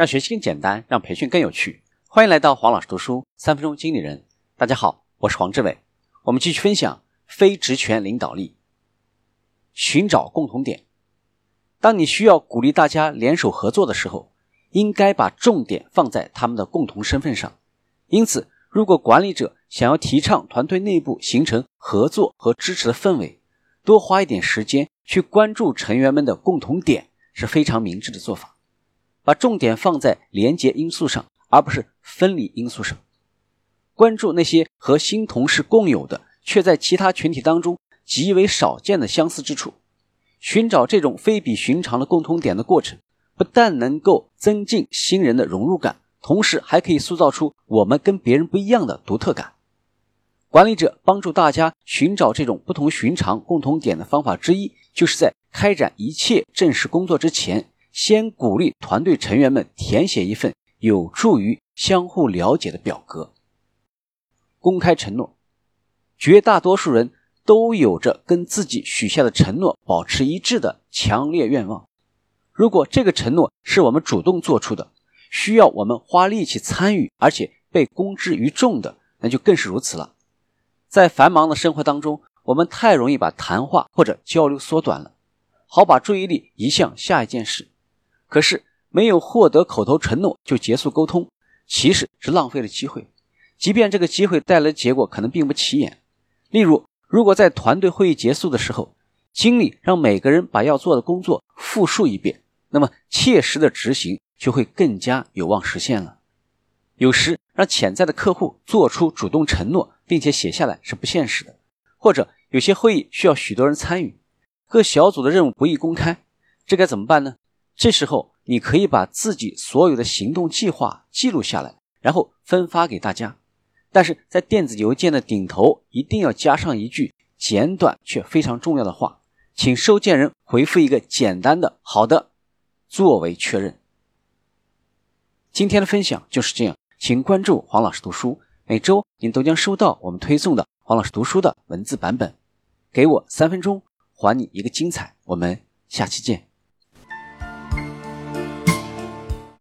让学习更简单，让培训更有趣。欢迎来到黄老师读书三分钟经理人。大家好，我是黄志伟。我们继续分享非职权领导力，寻找共同点。当你需要鼓励大家联手合作的时候，应该把重点放在他们的共同身份上。因此，如果管理者想要提倡团队内部形成合作和支持的氛围，多花一点时间去关注成员们的共同点是非常明智的做法。把重点放在连接因素上，而不是分离因素上。关注那些和新同事共有的，却在其他群体当中极为少见的相似之处。寻找这种非比寻常的共同点的过程，不但能够增进新人的融入感，同时还可以塑造出我们跟别人不一样的独特感。管理者帮助大家寻找这种不同寻常共同点的方法之一，就是在开展一切正式工作之前，先鼓励团队成员们填写一份有助于相互了解的表格。公开承诺，绝大多数人。都有着跟自己许下的承诺保持一致的强烈愿望。如果这个承诺是我们主动做出的，需要我们花力气参与，而且被公之于众的，那就更是如此了。在繁忙的生活当中，我们太容易把谈话或者交流缩短了，好把注意力移向下一件事。可是，没有获得口头承诺就结束沟通，其实是浪费了机会。即便这个机会带来的结果可能并不起眼，例如。如果在团队会议结束的时候，经理让每个人把要做的工作复述一遍，那么切实的执行就会更加有望实现了。有时让潜在的客户做出主动承诺，并且写下来是不现实的，或者有些会议需要许多人参与，各小组的任务不易公开，这该怎么办呢？这时候你可以把自己所有的行动计划记录下来，然后分发给大家。但是在电子邮件的顶头一定要加上一句简短却非常重要的话，请收件人回复一个简单的“好的”作为确认。今天的分享就是这样，请关注黄老师读书，每周您都将收到我们推送的黄老师读书的文字版本。给我三分钟，还你一个精彩。我们下期见。